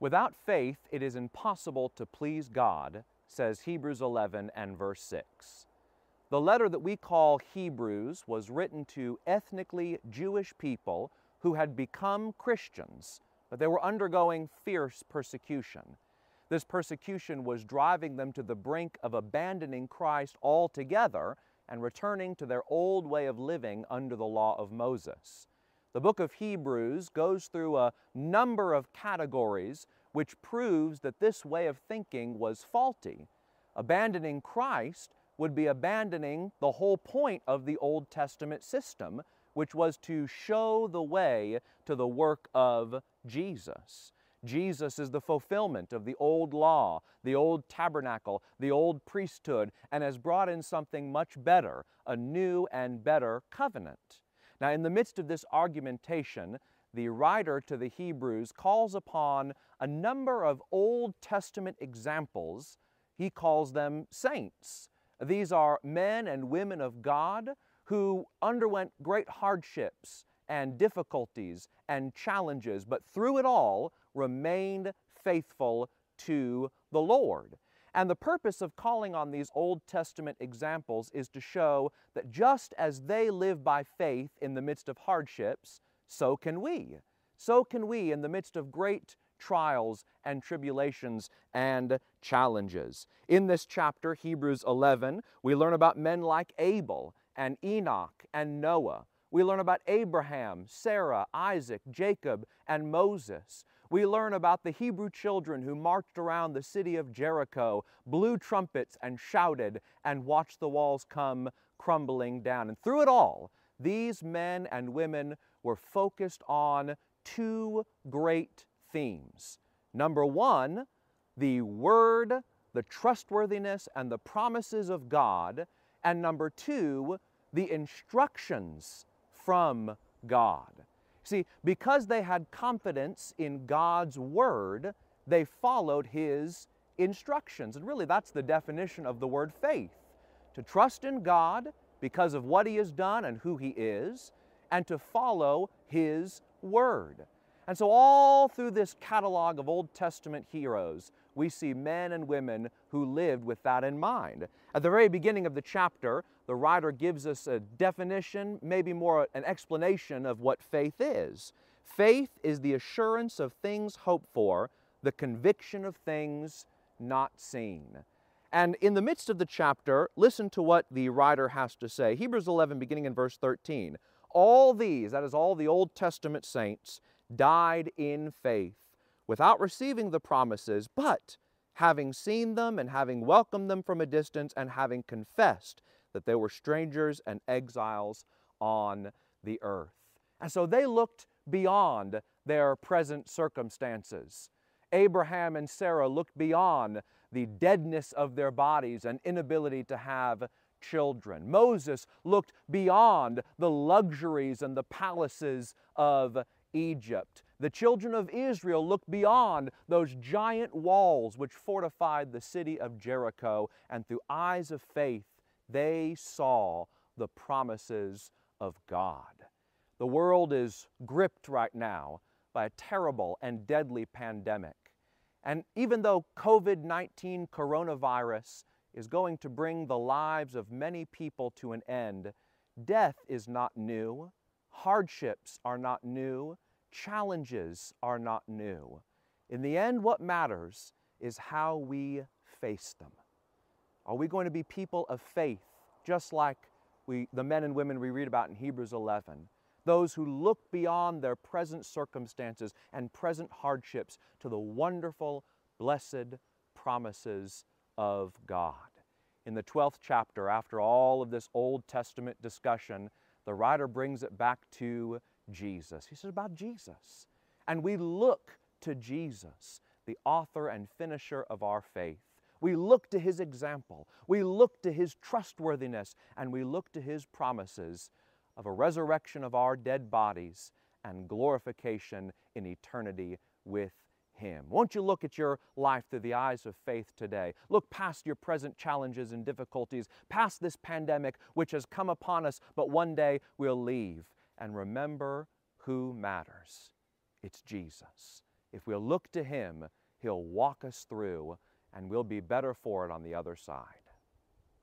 Without faith, it is impossible to please God, says Hebrews 11 and verse 6. The letter that we call Hebrews was written to ethnically Jewish people who had become Christians, but they were undergoing fierce persecution. This persecution was driving them to the brink of abandoning Christ altogether and returning to their old way of living under the law of Moses. The book of Hebrews goes through a number of categories which proves that this way of thinking was faulty. Abandoning Christ would be abandoning the whole point of the Old Testament system, which was to show the way to the work of Jesus. Jesus is the fulfillment of the old law, the old tabernacle, the old priesthood, and has brought in something much better, a new and better covenant. Now, in the midst of this argumentation, the writer to the Hebrews calls upon a number of Old Testament examples. He calls them saints. These are men and women of God who underwent great hardships and difficulties and challenges, but through it all remained faithful to the Lord. And the purpose of calling on these Old Testament examples is to show that just as they live by faith in the midst of hardships, so can we. So can we in the midst of great trials and tribulations and challenges. In this chapter, Hebrews 11, we learn about men like Abel and Enoch and Noah. We learn about Abraham, Sarah, Isaac, Jacob, and Moses. We learn about the Hebrew children who marched around the city of Jericho, blew trumpets and shouted, and watched the walls come crumbling down. And through it all, these men and women were focused on two great themes. Number one, the Word, the trustworthiness, and the promises of God. And number two, the instructions from God. See, because they had confidence in God's Word, they followed His instructions. And really, that's the definition of the word faith to trust in God because of what He has done and who He is, and to follow His Word. And so, all through this catalog of Old Testament heroes, we see men and women who lived with that in mind. At the very beginning of the chapter, the writer gives us a definition, maybe more an explanation of what faith is. Faith is the assurance of things hoped for, the conviction of things not seen. And in the midst of the chapter, listen to what the writer has to say. Hebrews 11, beginning in verse 13. All these, that is, all the Old Testament saints, died in faith without receiving the promises, but having seen them and having welcomed them from a distance and having confessed that they were strangers and exiles on the earth. And so they looked beyond their present circumstances. Abraham and Sarah looked beyond the deadness of their bodies and inability to have children. Moses looked beyond the luxuries and the palaces of Egypt. The children of Israel looked beyond those giant walls which fortified the city of Jericho, and through eyes of faith, they saw the promises of God. The world is gripped right now by a terrible and deadly pandemic. And even though COVID 19 coronavirus is going to bring the lives of many people to an end, death is not new, hardships are not new, challenges are not new. In the end, what matters is how we face them. Are we going to be people of faith, just like we, the men and women we read about in Hebrews 11? Those who look beyond their present circumstances and present hardships to the wonderful, blessed promises of God. In the 12th chapter, after all of this Old Testament discussion, the writer brings it back to Jesus. He says about Jesus. And we look to Jesus, the author and finisher of our faith. We look to his example. We look to his trustworthiness, and we look to his promises of a resurrection of our dead bodies and glorification in eternity with him. Won't you look at your life through the eyes of faith today? Look past your present challenges and difficulties, past this pandemic which has come upon us, but one day we'll leave and remember who matters. It's Jesus. If we'll look to Him, He'll walk us through, and we'll be better for it on the other side.